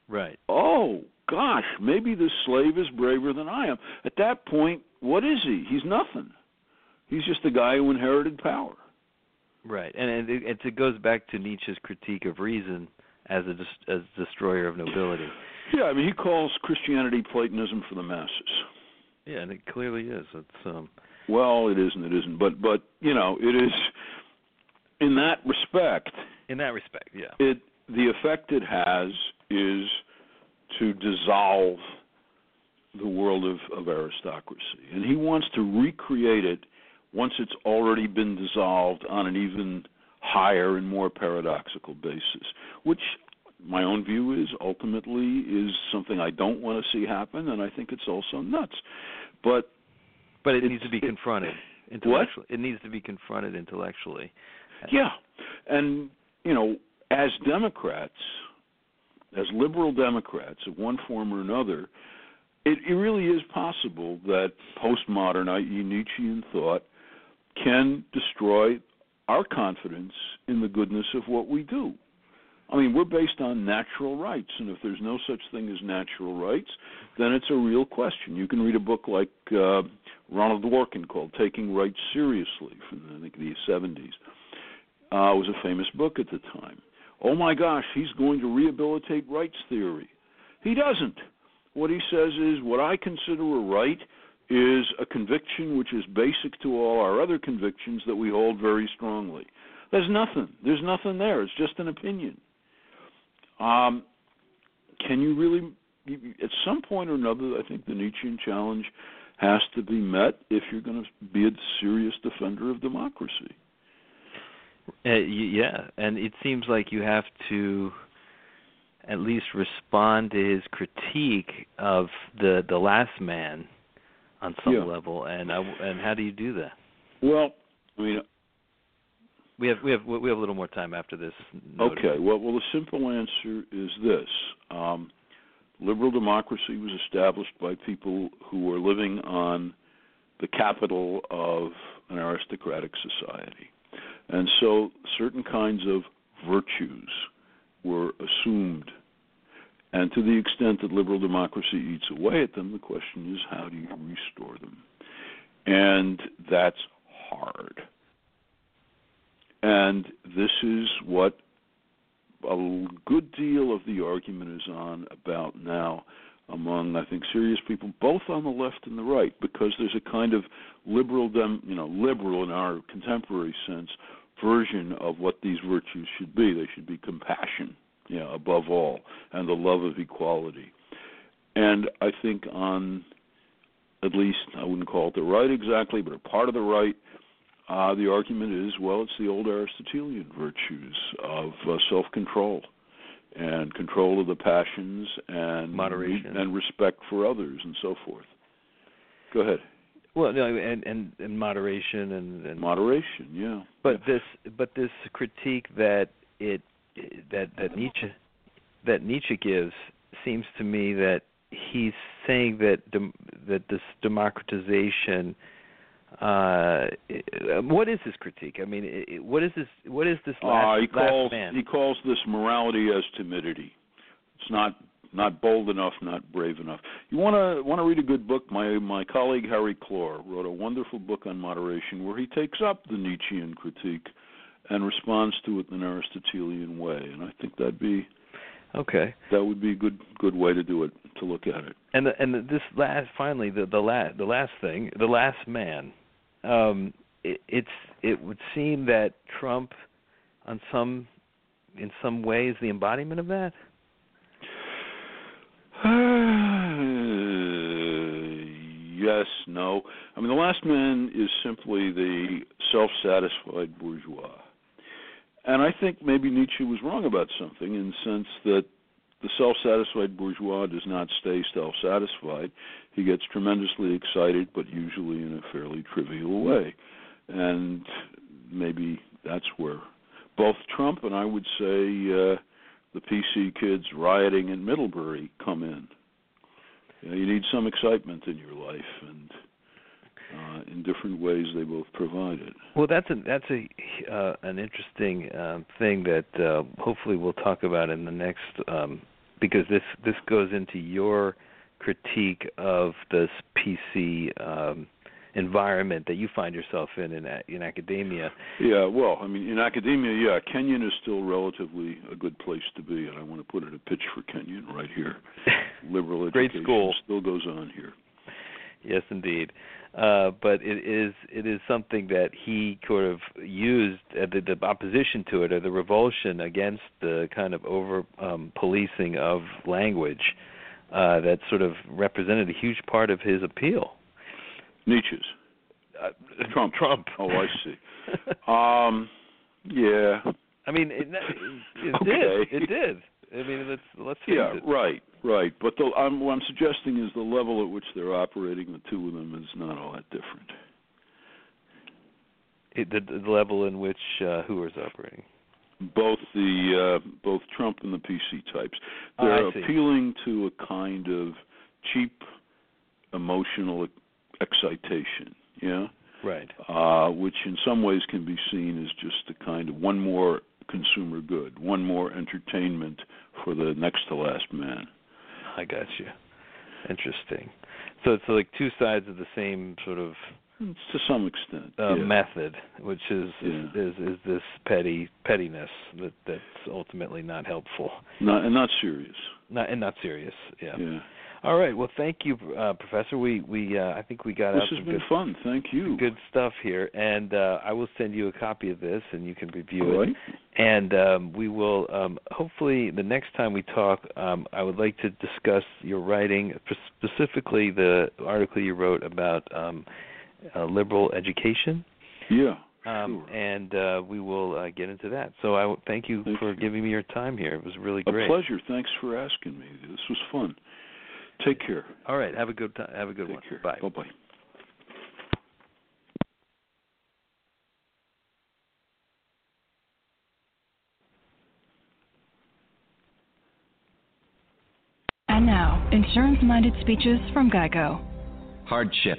Right. Oh gosh, maybe this slave is braver than I am. At that point, what is he? He's nothing. He's just the guy who inherited power. Right, and, and it, it- it goes back to Nietzsche's critique of reason as a as destroyer of nobility. Yeah, I mean, he calls Christianity Platonism for the masses. Yeah, and it clearly is. It's um, Well, it isn't. It isn't. But but you know, it is. In that respect, in that respect, yeah. it the effect it has is to dissolve the world of, of aristocracy, and he wants to recreate it once it's already been dissolved on an even higher and more paradoxical basis, which my own view is ultimately is something I don't want to see happen, and I think it's also nuts. But But it needs to be confronted intellectually. It needs to be confronted intellectually. Yeah, and you know, as Democrats, as liberal Democrats of one form or another, it, it really is possible that postmodern, i.e., Nietzschean thought, can destroy our confidence in the goodness of what we do. I mean, we're based on natural rights, and if there's no such thing as natural rights, then it's a real question. You can read a book like uh, Ronald Dworkin called "Taking Rights Seriously" from I think the 70s. Uh, was a famous book at the time. Oh my gosh, he's going to rehabilitate rights theory. He doesn't. What he says is what I consider a right is a conviction which is basic to all our other convictions that we hold very strongly. There's nothing. There's nothing there. It's just an opinion. Um, can you really, at some point or another, I think the Nietzschean challenge has to be met if you're going to be a serious defender of democracy. Uh, yeah, and it seems like you have to at least respond to his critique of the the last man on some Yeah. level. And I, and how do you do that? Well, I mean, We have we have we have a little more time after this. Okay. Well, well, the simple answer is this: um, liberal democracy was established by people who were living on the capital of an aristocratic society, and so certain kinds of virtues were assumed. And to the extent that liberal democracy eats away at them, the question is how do you restore them? And that's hard. And this is what a good deal of the argument is on about now among I think serious people both on the left and the right because there's a kind of liberal dem you know liberal in our contemporary sense version of what these virtues should be. They should be compassion you know above all and the love of equality. And I think on at least I wouldn't call it the right exactly but a part of the right uh, the argument is, well, it's the old Aristotelian virtues of uh, self-control and control of the passions and Moderation. and respect for others and so forth. Go ahead. Well, no, and and, and moderation and, and Moderation, yeah. But this, but this critique that it that that Nietzsche that Nietzsche gives seems to me that he's saying that dem, that this democratization Uh, what is his critique? I mean, it, what is this? What is this Uh, last, he calls man? he calls this morality as timidity. It's not not bold enough, not brave enough. You want to want to read a good book? My my colleague Harry Clor wrote a wonderful book on moderation where he takes up the Nietzschean critique and responds to it in an Aristotelian way, and I think that'd be okay. that would be a good good way to do it to look at it. And the, and the, this last, finally, the the last the last thing, the last man. Um, it, it's it would seem that Trump, on some, in some way, is the embodiment of that. yes, no. I mean, the last man is simply the self-satisfied bourgeois. And I think maybe Nietzsche was wrong about something in the sense that the self-satisfied bourgeois does not stay self-satisfied. He gets tremendously excited, but usually in a fairly trivial way. And maybe that's where both Trump and I would say uh, the PC kids rioting in Middlebury come in. You, know, you need some excitement in your life, and uh, in different ways they both provide it. Well, that's a that's a uh, an interesting um, thing that uh, hopefully we'll talk about in the next um, because this this goes into your critique of this PC um, environment that you find yourself in in, in academia. Yeah, well, I mean, in academia, yeah, Kenyon is still relatively a good place to be, and I want to put in a pitch for Kenyon right here. Liberal Great education school. still goes on here. Yes, indeed. Uh, but it is it is something that he sort of used uh, the, the opposition to it or the revulsion against the kind of over um, policing of language uh, that sort of represented a huge part of his appeal. Nietzsche's. Uh, Trump. Trump. Oh, I see. um, yeah. I mean, it, it Okay. did. It did. I mean, let's let's Yeah, it. right, right. But the, I'm, what I'm suggesting is the level at which they're operating, the two of them, is not all that different. It, the, the level in which uh, who is operating. Both the uh, both Trump and the PC types, Oh, they're see. appealing to a kind of cheap emotional excitation. Yeah. Right. uh, which in some ways can be seen as just a kind of one more consumer good, one more entertainment for the next to last man. I got you. Interesting. So it's like two sides of the same sort of To some extent, uh, yeah. method, which is, Yeah. is is this petty pettiness that that's ultimately not helpful, not and not serious. not and not serious. Yeah. Yeah, All right. Well, thank you, uh, Professor. We we uh, I think we got this out has some been good fun. Thank you. good stuff here, and uh, I will send you a copy of this, and you can review All it. right. And um, we will um, hopefully the next time we talk, um, I would like to discuss your writing, specifically the article you wrote about um, uh, liberal education. Yeah. Um, sure. And uh, we will uh, get into that. So I w- thank you Thank for you. giving me your time here. It was really A great. pleasure. Thanks for asking me. This was fun. Take care. All right. Have a good time. Have a good Take one. care. Bye. Bye bye. And now, insurance minded speeches from Geico. Hardship.